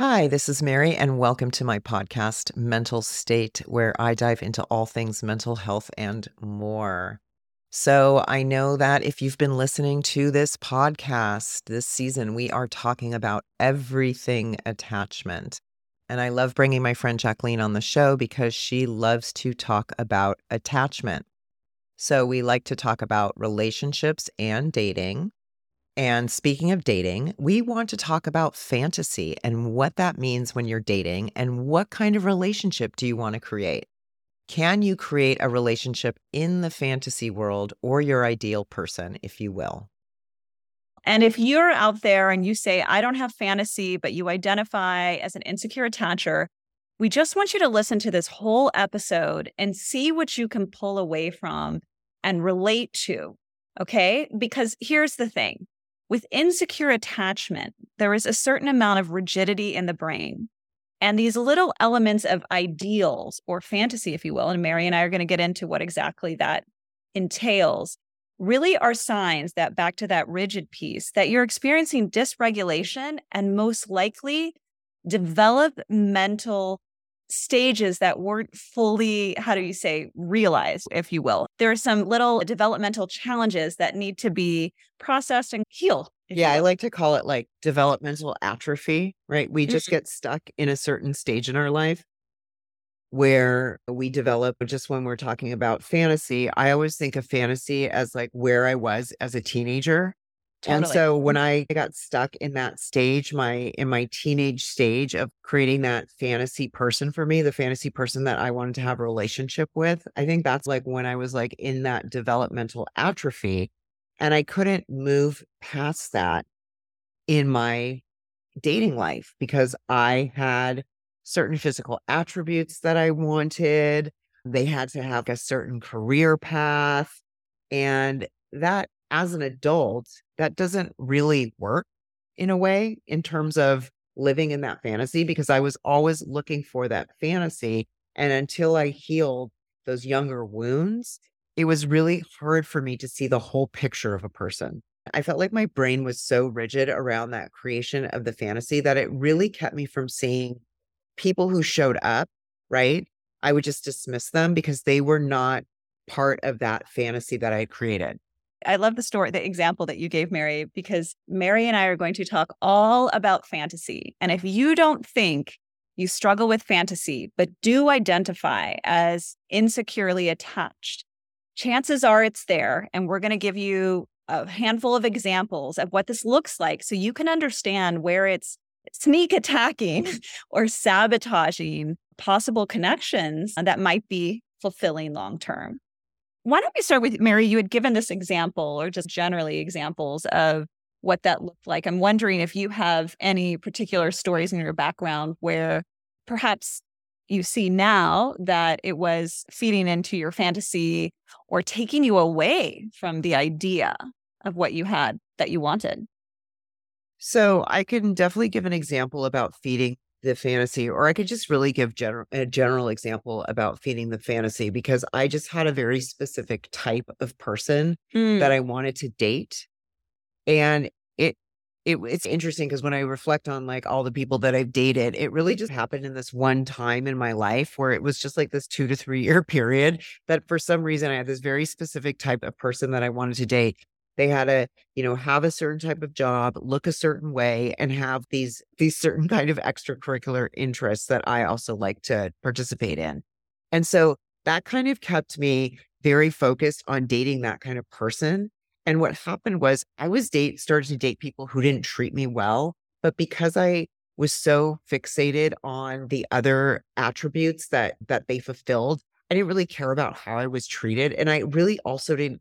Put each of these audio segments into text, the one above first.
Hi, this is Mary, and welcome to my podcast, Mental State, where I dive into all things mental health and more. So, I know that if you've been listening to this podcast this season, we are talking about everything attachment. And I love bringing my friend Jacqueline on the show because she loves to talk about attachment. So, we like to talk about relationships and dating. And speaking of dating, we want to talk about fantasy and what that means when you're dating and what kind of relationship do you want to create. Can you create a relationship in the fantasy world or your ideal person, if you will? And if you're out there and you say, I don't have fantasy, but you identify as an insecure attacher, we just want you to listen to this whole episode and see what you can pull away from and relate to. Okay. Because here's the thing with insecure attachment, there is a certain amount of rigidity in the brain and these little elements of ideals or fantasy, if you will, and Mary and I are going to get into what exactly that entails, really are signs that back to that rigid piece that you're experiencing dysregulation and most likely developmental stages that weren't fully, how do you say, realized, if you will. There are some little developmental challenges that need to be processed and healed. Yeah, I like to call it like developmental atrophy, right? We just mm-hmm. get stuck in a certain stage in our life where we develop just when we're talking about fantasy. I always think of fantasy as like where I was as a teenager Totally. And so when. I got stuck in that stage, my in my teenage stage of creating that fantasy person for me, the fantasy person that I wanted to have a relationship with, I think that's like when I was like in that developmental atrophy and I couldn't move past that in my dating life because I had certain physical attributes that I wanted. They had to have a certain career path and that as an adult, that doesn't really work in a way in terms of living in that fantasy because I was always looking for that fantasy. And until I healed those younger wounds, it was really hard for me to see the whole picture of a person. I felt like my brain was so rigid around that creation of the fantasy that it really kept me from seeing people who showed up, right? I would just dismiss them because they were not part of that fantasy that I created. I love the story, the example that you gave, Mary, because Mary and I are going to talk all about fantasy. And if you don't think you struggle with fantasy, but do identify as insecurely attached, chances are it's there. And we're going to give you a handful of examples of what this looks like so you can understand where it's sneak attacking or sabotaging possible connections that might be fulfilling long term. Why don't we start with Mary? You had given this example, or just generally examples of what that looked like. I'm wondering if you have any particular stories in your background where perhaps you see now that it was feeding into your fantasy or taking you away from the idea of what you had that you wanted. So I can definitely give an example about feeding the fantasy, or I could just really give general a general example about feeding the fantasy because I just had a very specific type of person mm. that I wanted to date. And it it it's interesting because when I reflect on like all the people that I've dated, it really just happened in this one time in my life where it was just like this two to three year period that for some reason I had this very specific type of person that I wanted to date they had to you know have a certain type of job look a certain way and have these these certain kind of extracurricular interests that i also like to participate in. And so that kind of kept me very focused on dating that kind of person. And what happened was i was date started to date people who didn't treat me well but because i was so fixated on the other attributes that that they fulfilled i didn't really care about how i was treated and i really also didn't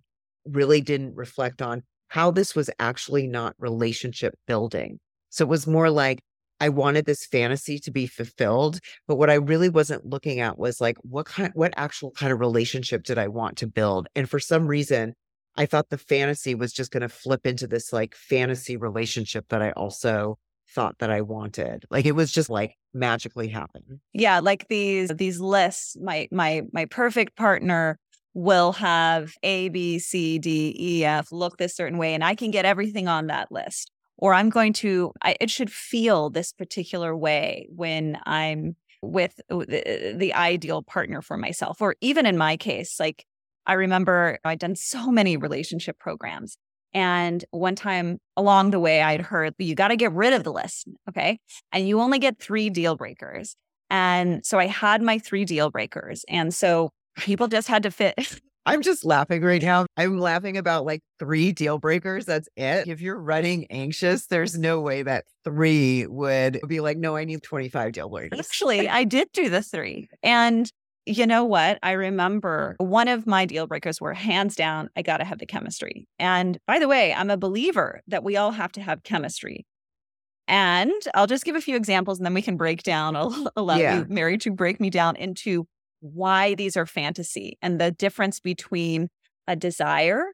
really didn't reflect on how this was actually not relationship building. So it was more like I wanted this fantasy to be fulfilled, but what I really wasn't looking at was like what kind what actual kind of relationship did I want to build? And for some reason, I thought the fantasy was just going to flip into this like fantasy relationship that I also thought that I wanted. Like it was just like magically happen. Yeah, like these these lists, my my my perfect partner will have A, B, C, D, E, F look this certain way, and I can get everything on that list. or I'm going to, I, it should feel this particular way when I'm with the, the ideal partner for myself. Or even in my case, like I remember I'd done so many relationship programs. And one time along the way, I'd heard you got to get rid of the list. Okay. And you only get three deal breakers. And so I had my three deal breakers. And so people just had to fit. I'm just laughing right now. I'm laughing about like three deal breakers. That's it. If you're running anxious, there's no way that three would be like, no, I need 25 deal breakers. Actually, I did do the three. And you know what? I remember one of my deal breakers were hands down, I got to have the chemistry. And by the way, I'm a believer that we all have to have chemistry. And I'll just give a few examples and then we can break down, I'll allow yeah. you, Mary, to break me down into why these are fantasy and the difference between a desire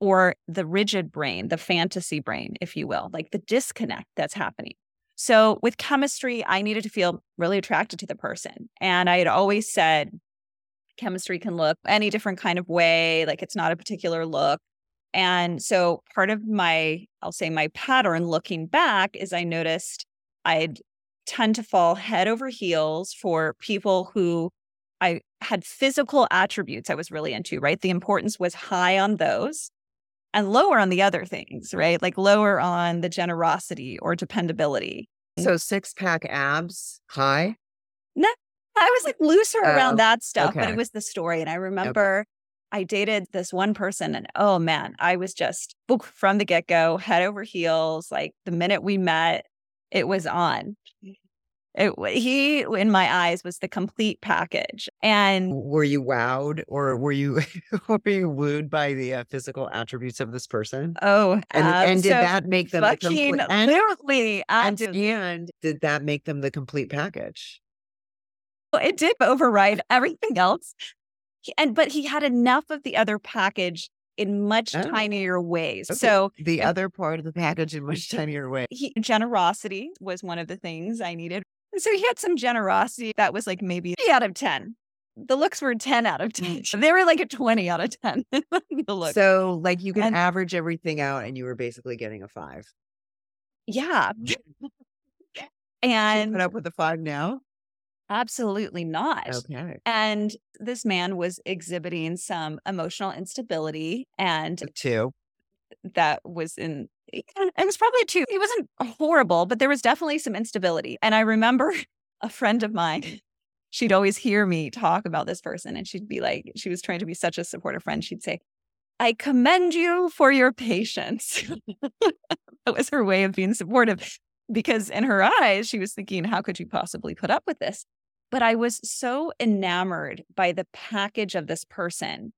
or the rigid brain, the fantasy brain, if you will, like the disconnect that's happening. So with chemistry, I needed to feel really attracted to the person. And I had always said chemistry can look any different kind of way, like it's not a particular look. And so part of my, I'll say my pattern looking back is I noticed I'd tend to fall head over heels for people who I had physical attributes I was really into, right? The importance was high on those and lower on the other things, right? Like lower on the generosity or dependability. So six pack abs high? No, I was like looser oh, around that stuff, okay. but it was the story. And I remember okay. I dated this one person and oh man, I was just from the get go, head over heels. Like the minute we met, it was on. It, he, in my eyes, was the complete package. And were you wowed, or were you were you wooed by the uh, physical attributes of this person? Oh, and, and did that make them the complete? And, literally, and, and did that make them the complete package? It did override everything else, and but he had enough of the other package in much oh. tinier ways. Okay. So the other part of the package in much tinier ways. He, generosity was one of the things I needed. So he had some generosity that was like maybe three out of 10. The looks were 10 out of 10. Mm. They were like a 20 out of 10. the look. So, like, you can and, average everything out and you were basically getting a five. Yeah. and put up with a five now? Absolutely not. Okay. And this man was exhibiting some emotional instability and two. That was in it was probably two. He wasn't horrible, but there was definitely some instability. And I remember a friend of mine, she'd always hear me talk about this person, and she'd be like, she was trying to be such a supportive friend. She'd say, I commend you for your patience. that was her way of being supportive because in her eyes, she was thinking, how could you possibly put up with this? But I was so enamored by the package of this person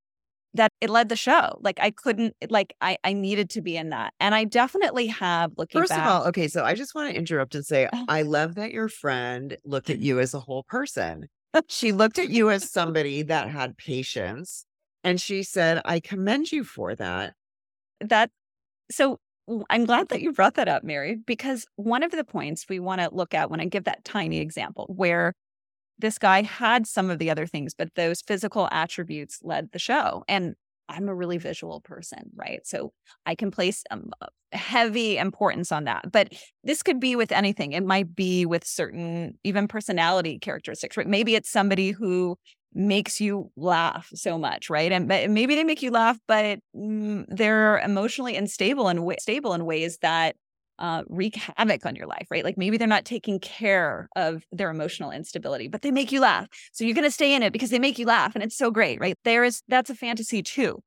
that it led the show. Like I couldn't, like I, I needed to be in that. And I definitely have looking First back. of all, okay, so I just want to interrupt and say, uh-huh. I love that your friend looked at you as a whole person. she looked at you as somebody that had patience. And she said, I commend you for that. That, so I'm glad that you brought that up, Mary, because one of the points we want to look at when I give that tiny example where this guy had some of the other things, but those physical attributes led the show. And I'm a really visual person, right? So I can place um, heavy importance on that. But this could be with anything. It might be with certain, even personality characteristics, right? Maybe it's somebody who makes you laugh so much, right? And maybe they make you laugh, but mm, they're emotionally unstable and stable in ways that uh, wreak havoc on your life, right? Like maybe they're not taking care of their emotional instability, but they make you laugh. So you're going to stay in it because they make you laugh and it's so great, right? There is, that's a fantasy too.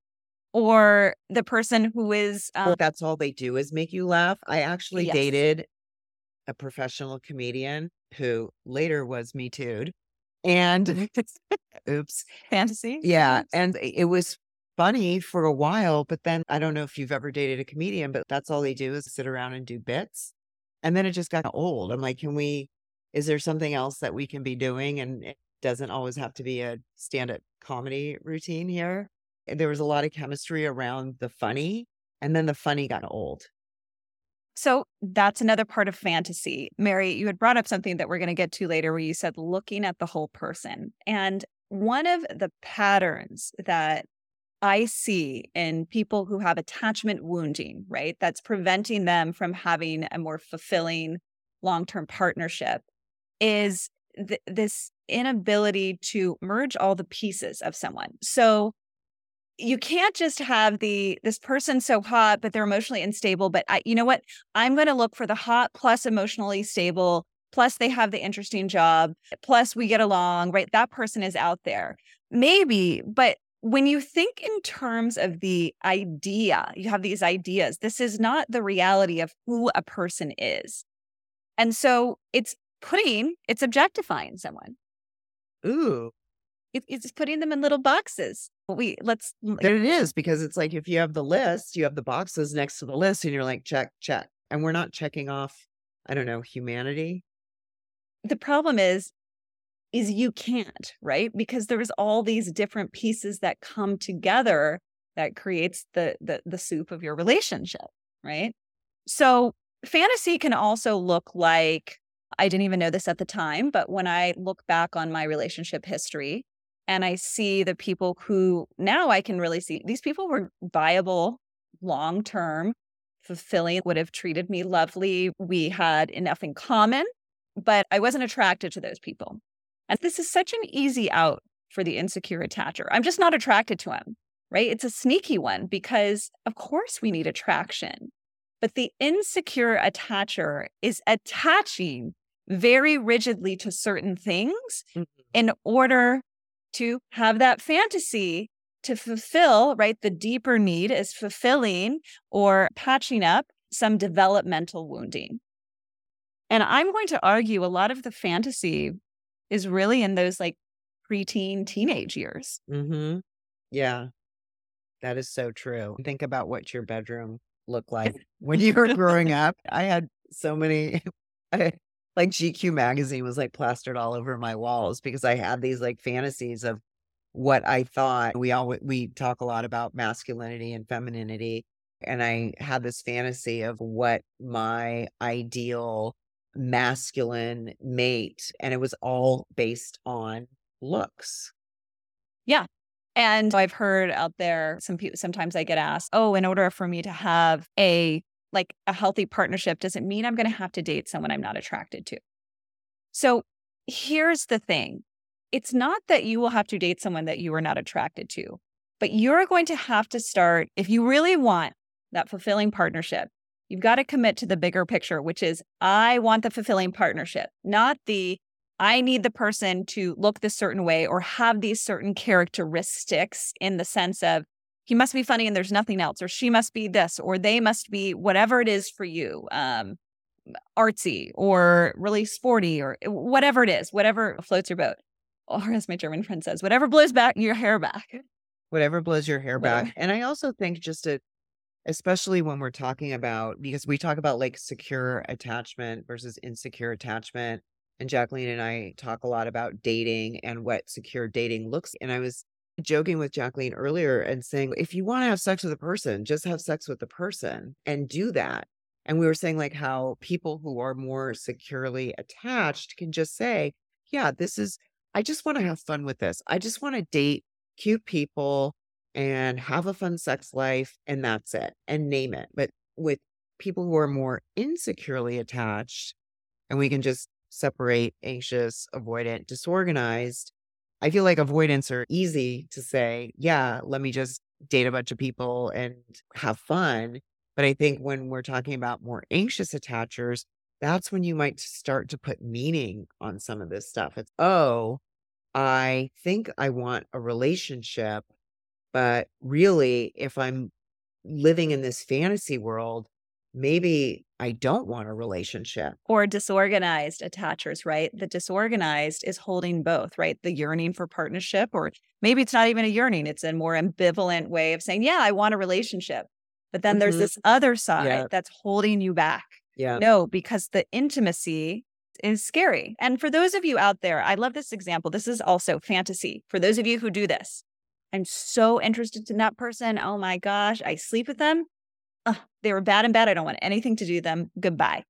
Or the person who is. Um, well, that's all they do is make you laugh. I actually yes. dated a professional comedian who later was Me Too'd. And oops. Fantasy? Yeah. And it was funny for a while, but then I don't know if you've ever dated a comedian, but that's all they do is sit around and do bits. And then it just got old. I'm like, can we, is there something else that we can be doing? And it doesn't always have to be a stand up comedy routine here. There was a lot of chemistry around the funny, and then the funny got old. So that's another part of fantasy. Mary, you had brought up something that we're going to get to later where you said looking at the whole person. And one of the patterns that I see in people who have attachment wounding, right? That's preventing them from having a more fulfilling long term partnership is th- this inability to merge all the pieces of someone. So you can't just have the this person so hot but they're emotionally unstable but I you know what I'm going to look for the hot plus emotionally stable plus they have the interesting job plus we get along right that person is out there maybe but when you think in terms of the idea you have these ideas this is not the reality of who a person is and so it's putting it's objectifying someone Ooh. it, it's putting them in little boxes we let's There it is because it's like if you have the list, you have the boxes next to the list and you're like check check. And we're not checking off I don't know, humanity. the problem is is you can't right? Because there's all these different pieces that come together that creates the the the soup of your relationship right? So fantasy can also look like i didn't even know this at the time but when i look back on my relationship history and i see the people who now i can really see these people were viable long term fulfilling would have treated me lovely. We had enough in common but I wasn't attracted to those people. And this is such an easy out for the insecure attacher. I'm just not attracted to him, right? It's a sneaky one because, of course, we need attraction. But the insecure attacher is attaching very rigidly to certain things Mhm. in order to have that fantasy to fulfill, right? The deeper need is fulfilling or patching up some developmental wounding. And I'm going to argue a lot of the fantasy is really in those like preteen, teenage years. Mm-hmm. Yeah. That is so true. Think about what your bedroom looked like when you were growing up. I had so many I, like GQ magazine was like plastered all over my walls because I had these like fantasies of what I thought. We all we talk a lot about masculinity and femininity and I had this fantasy of what my ideal masculine mate and it was all based on looks. Yeah. And I've heard out there some people sometimes I get asked, "Oh, in order for me to have a like a healthy partnership does it mean I'm going to have to date someone I'm not attracted to?" So, here's the thing. It's not that you will have to date someone that you are not attracted to, but you're going to have to start if you really want that fulfilling partnership. You've got to commit to the bigger picture, which is I want the fulfilling partnership, not the I need the person to look this certain way or have these certain characteristics in the sense of he must be funny and there's nothing else, or she must be this, or they must be whatever it is for you, um, artsy or really sporty or whatever it is, whatever floats your boat. Or as my German friend says, whatever blows back your hair back. Whatever blows your hair Whatever. back. And I also think just to especially when we're talking about because we talk about like secure attachment versus insecure attachment. And Jacqueline and I talk a lot about dating and what secure dating looks. And I was joking with Jacqueline earlier and saying, if you want to have sex with a person, just have sex with the person and do that. And we were saying like how people who are more securely attached can just say, yeah, this is, I just want to have fun with this. I just want to date cute people and have a fun sex life and that's it and name it. But with people who are more insecurely attached and we can just separate anxious, avoidant, disorganized, I feel like avoidance are easy to say, yeah, let me just date a bunch of people and have fun. But I think when we're talking about more anxious attachers, that's when you might start to put meaning on some of this stuff. It's, oh, I think I want a relationship, but really, if I'm living in this fantasy world, maybe I don't want a relationship. or disorganized attachers, right? The disorganized is holding both, right? The yearning for partnership, or maybe it's not even a yearning, it's a more ambivalent way of saying, yeah, I want a relationship. But then there's Mhm. this other side Yeah. that's holding you back. Yeah. No, because the intimacy is scary. And for those of you out there, I love this example. This is also fantasy. For those of you who do this, I'm so interested in that person. Oh my gosh, I sleep with them. Ugh, they were bad and bad. I don't want anything to do with them. Goodbye.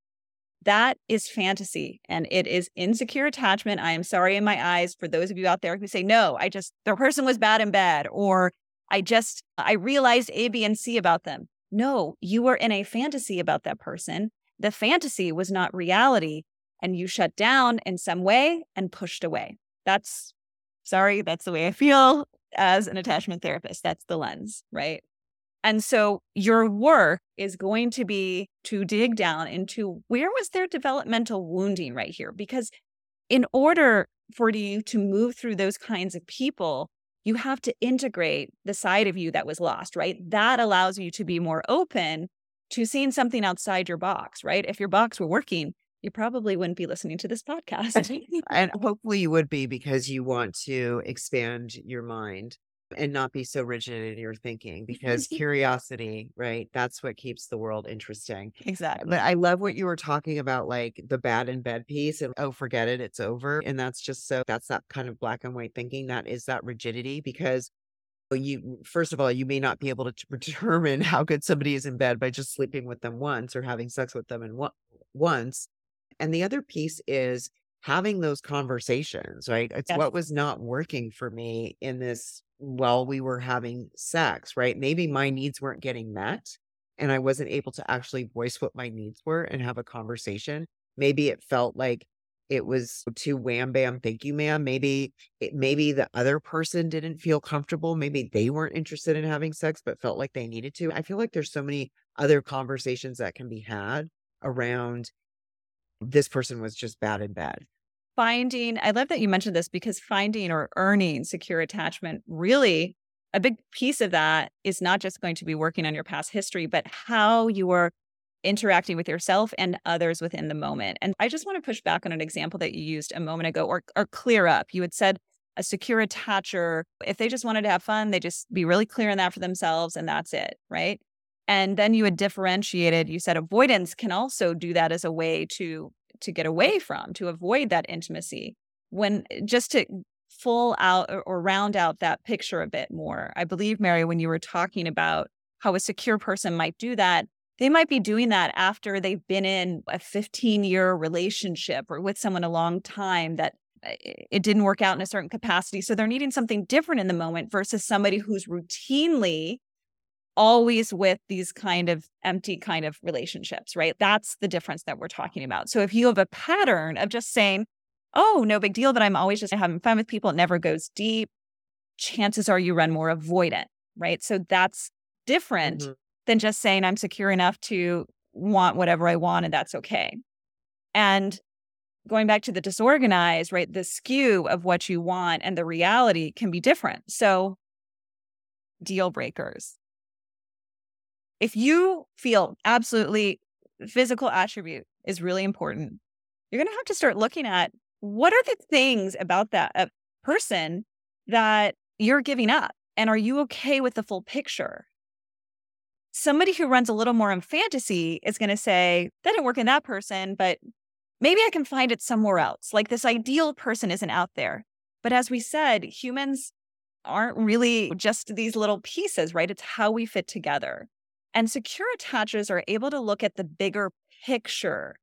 That is fantasy and it is insecure attachment. I am sorry in my eyes for those of you out there who say, no, I just, the person was bad and bad, or I just, I realized A, B, and C about them. No, you were in a fantasy about that person. The fantasy was not reality. And you shut down in some way and pushed away. That's sorry, that's the way I feel as an attachment therapist. That's the lens, right? And so your work is going to be to dig down into where was their developmental wounding right here? Because in order for you to move through those kinds of people, you have to integrate the side of you that was lost, right? That allows you to be more open to seeing something outside your box, right? If your box were working, you probably wouldn't be listening to this podcast. and hopefully you would be because you want to expand your mind and not be so rigid in your thinking because curiosity, right? That's what keeps the world interesting. Uh, exactly. But I love what you were talking about, like the bad in bed piece and oh, forget it, it's over. And that's just so that's that kind of black and white thinking. That is that rigidity because you first of all you may not be able to determine how good somebody is in bed by just sleeping with them once or having sex with them and once and the other piece is having those conversations, right? It's Yes. what was not working for me in this while we were having sex, right? Maybe my needs weren't getting met and I wasn't able to actually voice what my needs were and have a conversation. Maybe it felt like it was too wham bam, thank you, ma'am. Maybe it, maybe the other person didn't feel comfortable. Maybe they weren't interested in having sex, but felt like they needed to. I feel like there's so many other conversations that can be had around this person was just bad in bed. Finding, I love that you mentioned this because finding or earning secure attachment really a big piece of that is not just going to be working on your past history, but how you are interacting with yourself and others within the moment. And I just want to push back on an example that you used a moment ago or, or clear up. You had said a secure attacher, if they just wanted to have fun, they just be really clear on that for themselves and that's it. Right. And then you had differentiated, you said avoidance can also do that as a way to to get away from, to avoid that intimacy. When just to full out or, round out that picture a bit more. I believe Mary when you were talking about how a secure person might do that, they might be doing that after they've been in a 15 year relationship or with someone a long time that uh, it didn't work out in a certain capacity. So they're needing something different in the moment versus somebody who's routinely always with these kind of empty kind of relationships, right? That's the difference that we're talking about. So if you have a pattern of just saying, oh, no big deal, that I'm always just having fun with people, it never goes deep, chances are you run more avoidant, right? So that's different Mhm. than just saying I'm secure enough to want whatever I want and that's okay. And going back to the disorganized, right? The skew of what you want and the reality can be different. So, deal breakers. If you feel absolutely physical attribute is really important, you're going to have to start looking at what are the things about that uh, person that you're giving up? And are you okay with the full picture? Somebody who runs a little more in fantasy is going to say, that didn't work in that person, but maybe I can find it somewhere else. Like this ideal person isn't out there. But as we said, humans aren't really just these little pieces, right? It's how we fit together. And secure attachers are able to look at the bigger picture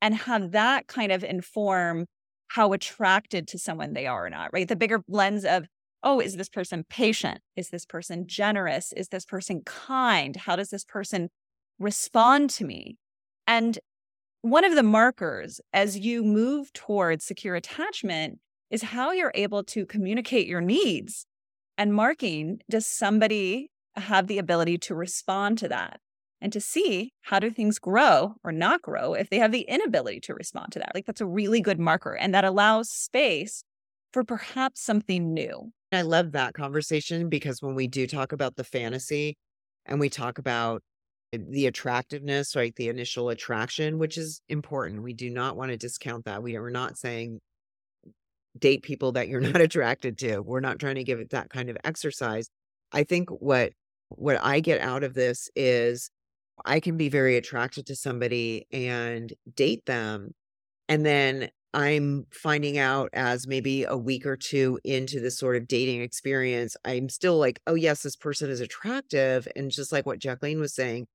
and have that kind of inform how attracted to someone they are or not, right? The bigger lens of, oh, is this person patient? Is this person generous? Is this person kind? How does this person respond to me? And one of the markers as you move towards secure attachment is how you're able to communicate your needs and marking does somebody have the ability to respond to that and to see how do things grow or not grow if they have the inability to respond to that like that's a really good marker and that allows space for perhaps something new I love that conversation because when we do talk about the fantasy and we talk about the attractiveness, right? The initial attraction, which is important. We do not want to discount that. We are not saying date people that you're not attracted to. We're not trying to give it that kind of exercise. I think what what I get out of this is I can be very attracted to somebody and date them and then I'm finding out as maybe a week or two into this sort of dating experience, I'm still like, oh, yes, this person is attractive. And just like what Jacqueline was saying,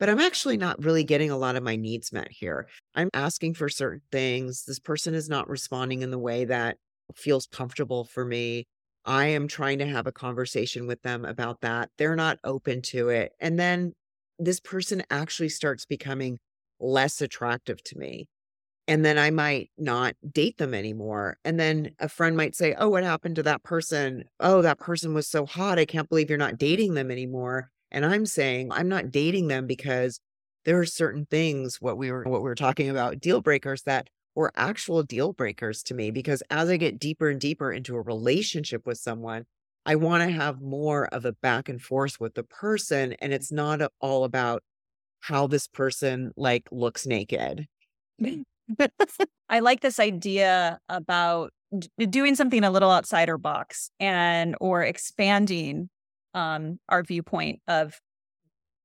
but I'm actually not really getting a lot of my needs met here. I'm asking for certain things. This person is not responding in the way that feels comfortable for me. I am trying to have a conversation with them about that. They're not open to it. And then this person actually starts becoming less attractive to me. And then I might not date them anymore. And then a friend might say, Oh, what happened to that person? Oh, that person was so hot. I can't believe you're not dating them anymore. And I'm saying, I'm not dating them because there are certain things what we were what we were talking about deal breakers that were actual deal breakers to me because as I get deeper and deeper into a relationship with someone, I want to have more of a back and forth with the person and it's not all about how this person like looks naked. I like this idea about doing something a little outside our box and or expanding um, our viewpoint of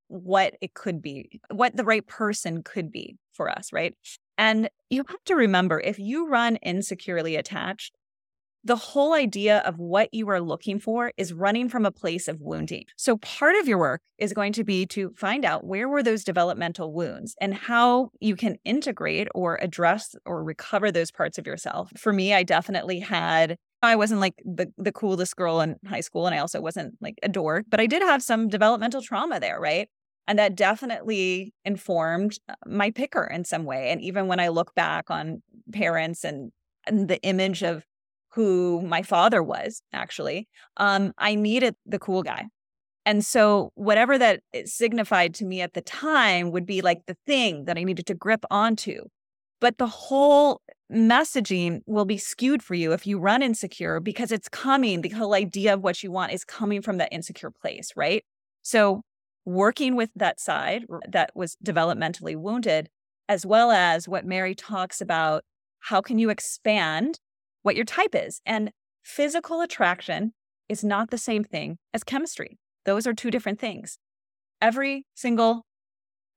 what it could be, what the right person could be for us, right? And you have to remember if you run insecurely attached, the whole idea of what you are looking for is running from a place of wounding. So part of your work is going to be to find out where were those developmental wounds and how you can integrate or address or recover those parts of yourself. For me, I definitely had I wasn't like the the coolest girl in high school and I also wasn't like a dork, but I did have some developmental trauma there, right? And that definitely informed uh, my picker in some way. And even when I look back on parents and, and the image of who my father was actually um i needed the cool guy and so whatever that signified to me at the time would be like the thing that i needed to grip onto but the whole messaging will be skewed for you if you run insecure because it's coming the whole idea of what you want is coming from that insecure place right so working with that side that was developmentally wounded as well as what mary talks about how can you expand what your type is. And physical attraction is not the same thing as chemistry. Those are two different things. Every single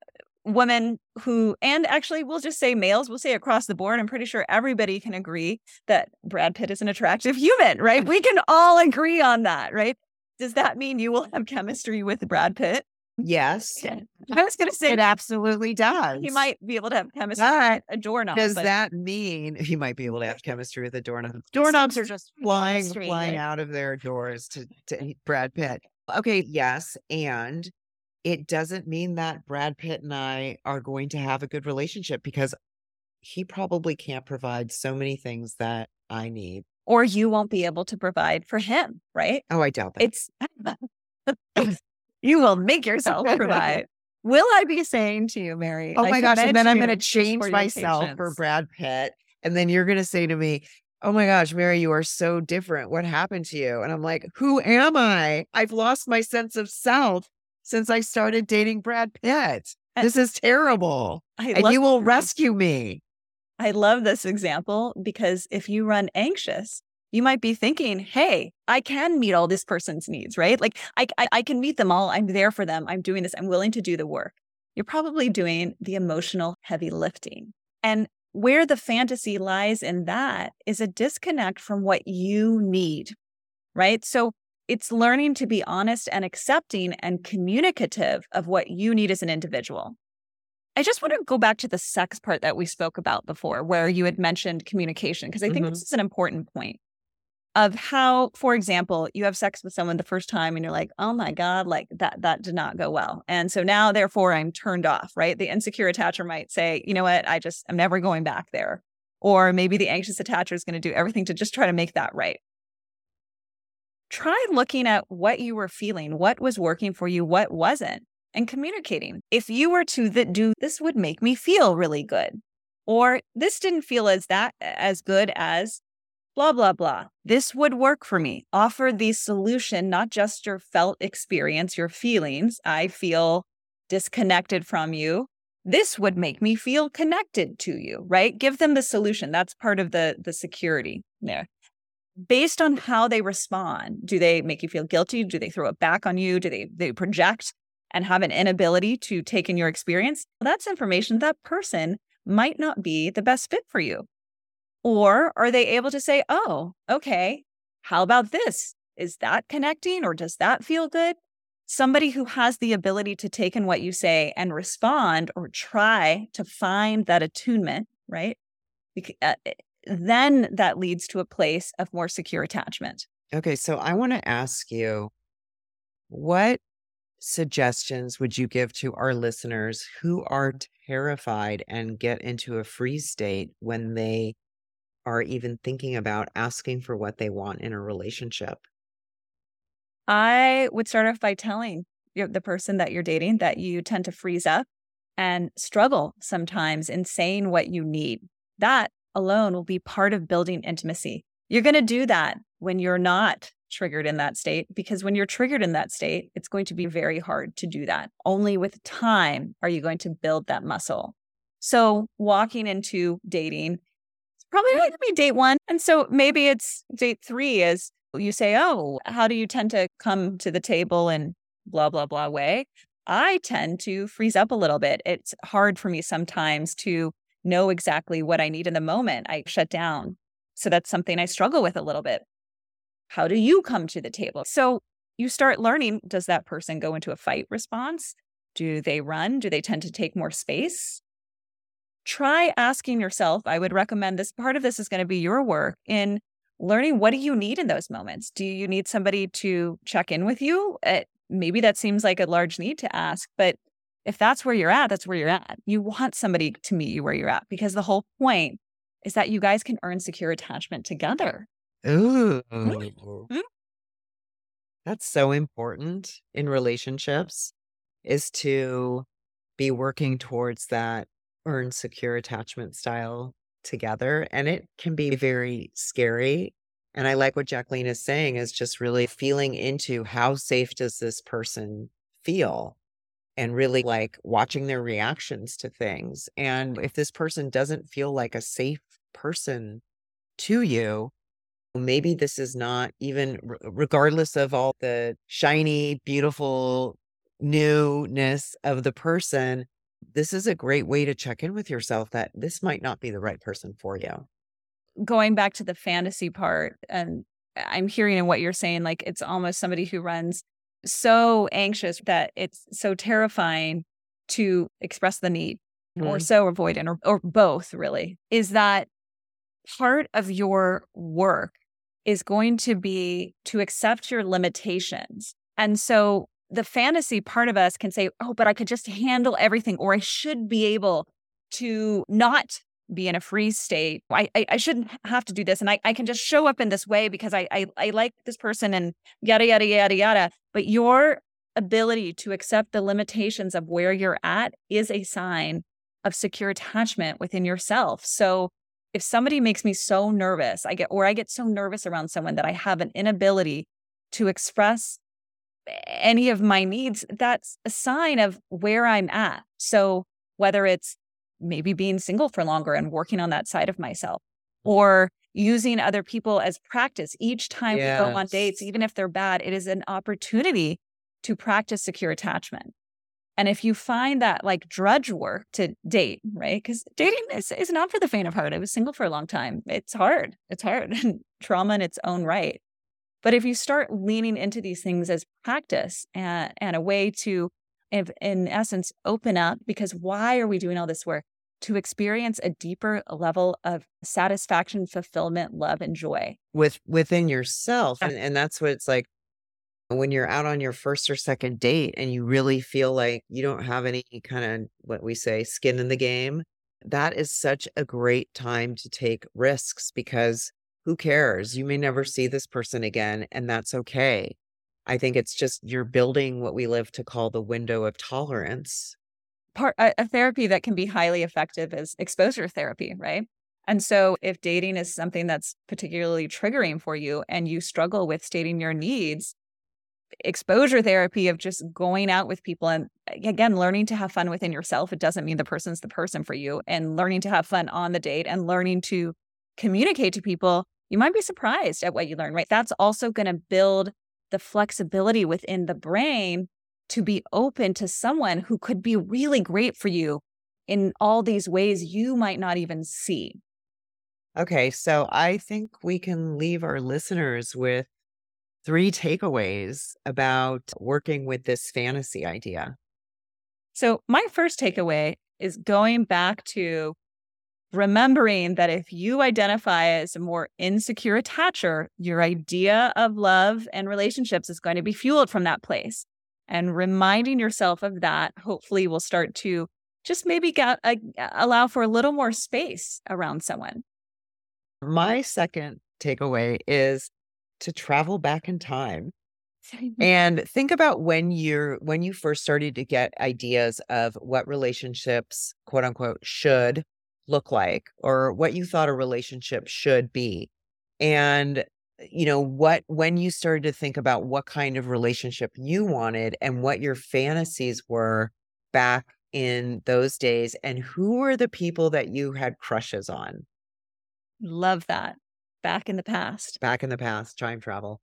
uh, woman who, and actually, we'll just say males, we'll say across the board, I'm pretty sure everybody can agree that Brad Pitt is an attractive human, right? We can all agree on that, right? Does that mean you will have chemistry with Brad Pitt? Yes. I was going to say it absolutely does. He might be able to have chemistry but with a doorknob. Does but that mean he might be able to have chemistry with a doorknob? Doorknobs are just flying, flying right? out of their doors to, to Brad Pitt. Okay, yes. And it doesn't mean that Brad Pitt and I are going to have a good relationship because he probably can't provide so many things that I need. or you won't be able to provide for him, right? Oh, I doubt that. It's you will make yourself provide. Will I be saying to you, Mary? Oh my gosh. And then I'm going to change for myself for. Brad Pitt. And then you're going to say to me, Oh my gosh, Mary, you are so different. What happened to you? And I'm like, Who am I? I've lost my sense of self since I started dating Brad Pitt. And- This is terrible. I And you will rescue me. I love this example because if you run anxious, you might be thinking, "Hey, I can meet all this person's needs, right? Like I, I, I can meet them all. I'm there for them. I'm doing this. I'm willing to do the work." You're probably doing the emotional heavy lifting, and where the fantasy lies in that is a disconnect from what you need, right? So it's learning to be honest and accepting and communicative of what you need as an individual. I just want to go back to the sex part that we spoke about before, where you had mentioned communication, because I think Mhm. this is an important point of how, for example, you have sex with someone the first time and you're like, oh my God, like that, that did not go well. And so now, therefore, I'm turned off, right? The insecure attacher might say, you know what, I just, I'm never going back there. Or maybe the anxious attacher is going to do everything to just try to make that right. Try looking at what you were feeling, what was working for you, what wasn't and communicating. If you were to th- do this would make me feel really good. Or this didn't feel as that as good as blah blah blah. This would work for me. Offer the solution, not just your felt experience, your feelings. I feel disconnected from you. This would make me feel connected to you, right? Give them the solution. That's part of the the security there based on how they respond do they make you feel guilty do they throw it back on you do they they project and have an inability to take in your experience well, that's information that person might not be the best fit for you or are they able to say oh okay how about this? Is that connecting or does that feel good? Somebody who has the ability to take in what you say and respond or try to find that attunement right? Uh, then that leads to a place of more secure attachment. Okay, so I want to ask you what suggestions would you give to our listeners who are terrified and get into a freeze state when they are even thinking about asking for what they want in a relationship? I would start off by telling the person that you're dating that you tend to freeze up and struggle sometimes in saying what you need. That alone will be part of building intimacy. You're going to do that when you're not triggered in that state because when you're triggered in that state, it's going to be very hard to do that. Only with time are you going to build that muscle. So, walking into dating, probably not going to be date one. And so maybe it's date three as you say, Oh, how do you tend to come to the table and blah, blah, blah way? I tend to freeze up a little bit. It's hard for me sometimes to know exactly what I need in the moment. I shut down. So that's something I struggle with a little bit. How do you come to the table? So you start learning does that person go into a fight response? Do they run? Do they tend to take more space? Try asking yourself. I would recommend this part of this is going to be your work in learning what do you need in those moments? Do you need somebody to check in with you? It, eh, maybe that seems like a large need to ask, but if that's where you're at, that's where you're at. You want somebody to meet you where you're at because the whole point is that you guys can earn secure attachment together. Ooh. Mm-hmm. That's so important in relationships is to be working towards that earn secure attachment style together. And it can be very scary. And I like what Jacqueline is saying is just really feeling into how safe does this person feel? and really like watching their reactions to things. And if this person doesn't feel like a safe person to you, maybe this is not even regardless of all the shiny, beautiful newness of the person. This is a great way to check in with yourself that this might not be the right person for you. Going back to the fantasy part, and I'm hearing in what you're saying, like it's almost somebody who runs so anxious that it's so terrifying to express the need mm-hmm. or so avoidant or, or both really is that part of your work is going to be to accept your limitations. And so the fantasy part of us can say, oh, but I could just handle everything, or I should be able to not be in a freeze state. I, I, I shouldn't have to do this. And I, I can just show up in this way because I, I, I like this person and yada, yada, yada, yada. But your ability to accept the limitations of where you're at is a sign of secure attachment within yourself. So if somebody makes me so nervous, I get, or I get so nervous around someone that I have an inability to express any of my needs, that's a sign of where I'm at. So whether it's maybe being single for longer and working on that side of myself mm. or using other people as practice. Each time yes. we go on dates even if they're bad it is an opportunity to practice secure attachment. And if you find that like drudge work to date right because dating is, is not for the faint of heart. I was single for a long time it's hard. It's hard. And trauma in its own right but if you start leaning into these things as practice and, and a way to if in essence open up because why are we doing all this work? To experience a deeper level of satisfaction fulfillment love and joy. With within yourself and, and that's what it's like when you're out on your first or second date and you really feel like you don't have any kind of what we say skin in the game that is such a great time to take risks because who cares you may never see this person again and that's okay I think it's just you're building what we live to call the window of tolerance. Part a, a therapy that can be highly effective is exposure therapy, right? And so if dating is something that's particularly triggering for you and you struggle with stating your needs, exposure therapy of just going out with people and again learning to have fun within yourself it doesn't mean the person's the person for you and learning to have fun on the date and learning to communicate to people you might be surprised at what you learn right that's also going to build the flexibility within the brain to be open to someone who could be really great for you in all these ways you might not even see. Okay, so I think we can leave our listeners with three takeaways about working with this fantasy idea. So, my first takeaway is going back to remembering that if you identify as a more insecure attacher, your idea of love and relationships is going to be fueled from that place. And reminding yourself of that hopefully will start to just maybe get, uh, allow for a little more space around someone. My second takeaway is to travel back in time and think about when you're when you first started to get ideas of what relationships quote unquote should look like or what you thought a relationship should be. And you know what when you started to think about what kind of relationship you wanted and what your fantasies were back in those days and who were the people that you had crushes on? Love that. Back in the past. Back in the past time travel.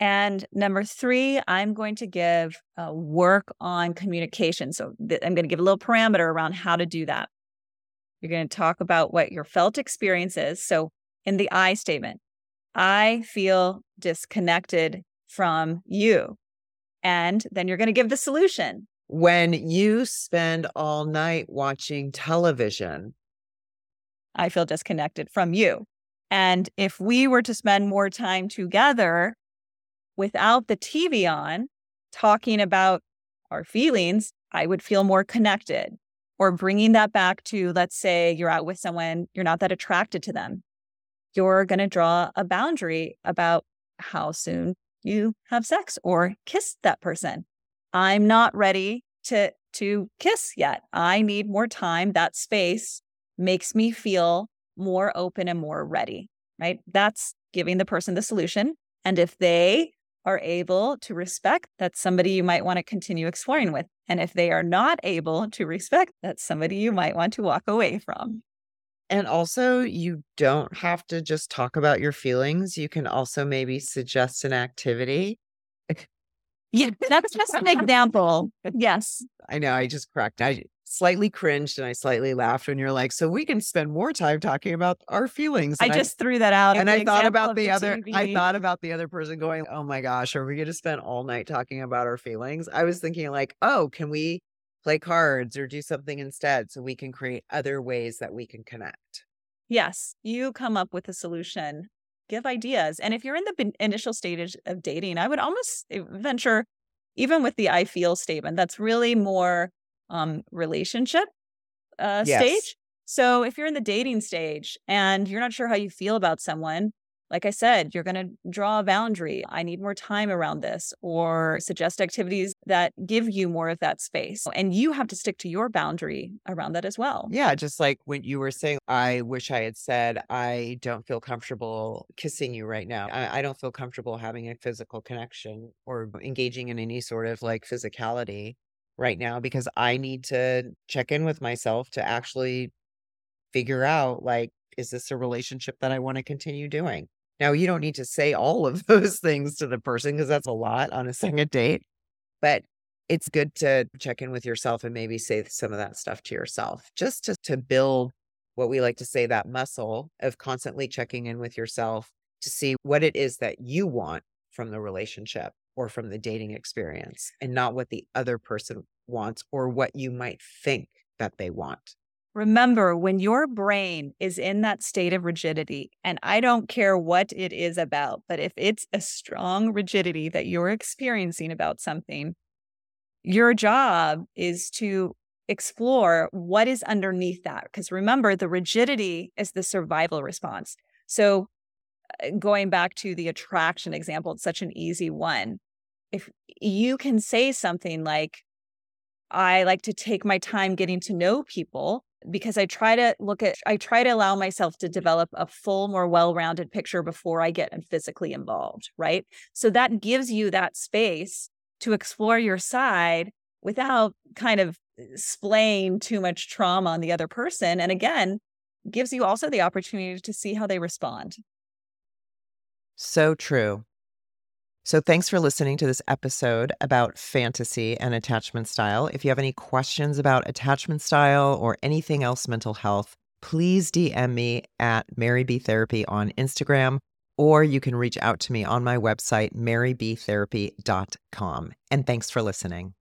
And number three, I'm going to give uh, work on communication. So th- I'm going to give a little parameter around how to do that. You're going to talk about what your felt experience is. So in the I statement, I feel disconnected from you. And then you're going to give the solution. When you spend all night watching television, I feel disconnected from you. And if we were to spend more time together without the TV on, talking about our feelings, I would feel more connected or bringing that back to, let's say you're out with someone, you're not that attracted to them. You're going to draw a boundary about how soon you have sex or kiss that person. I'm not ready to to kiss yet. I need more time. That space makes me feel more open and more ready, right? That's giving the person the solution. And if they are able to respect, that's somebody you might want to continue exploring with. And if they are not able to respect, that's somebody you might want to walk away from. And also, you don't have to just talk about your feelings. You can also maybe suggest an activity. yeah, that's just an example. Yes. I know. I just cracked. I slightly cringed and I slightly laughed when you're like, so we can spend more time talking about our feelings. And I just I, threw that out. And I thought about the, the other, TV. I thought about the other person going, oh my gosh, are we going to spend all night talking about our feelings? I was thinking like, oh, can we play cards or do something instead so we can create other ways that we can connect? Yes, you come up with a solution, give ideas. And if you're in the initial stage of dating, I would almost eh, venture, even with the I feel statement, that's really more um, relationship uh, yes. stage. So if you're in the dating stage and you're not sure how you feel about someone, like I said, you're going to draw a boundary. I need more time around this, or suggest activities that give you more of that space. And you have to stick to your boundary around that as well. Yeah. Just like when you were saying, I wish I had said, I don't feel comfortable kissing you right now. I, I don't feel comfortable having a physical connection or engaging in any sort of like physicality right now because I need to check in with myself to actually figure out like, is this a relationship that I want to continue doing? Now, you don't need to say all of those things to the person because that's a lot on a second date, but it's good to check in with yourself and maybe say some of that stuff to yourself just to, to build what we like to say that muscle of constantly checking in with yourself to see what it is that you want from the relationship or from the dating experience and not what the other person wants or what you might think that they want. Remember, when your brain is in that state of rigidity, and I don't care what it is about, but if it's a strong rigidity that you're experiencing about something, your job is to explore what is underneath that. Because remember, the rigidity is the survival response. So, uh, going back to the attraction example, it's such an easy one. If you can say something like, I like to take my time getting to know people because I try to look at, I try to allow myself to develop a full, more well rounded picture before I get physically involved. Right. So that gives you that space to explore your side without kind of uh, splaying too much trauma on the other person. And again, gives you also the opportunity to see how they respond. So true. So, thanks for listening to this episode about fantasy and attachment style. If you have any questions about attachment style or anything else mental health, please DM me at Mary B Therapy on Instagram, or you can reach out to me on my website, marybtherapy.com. And thanks for listening.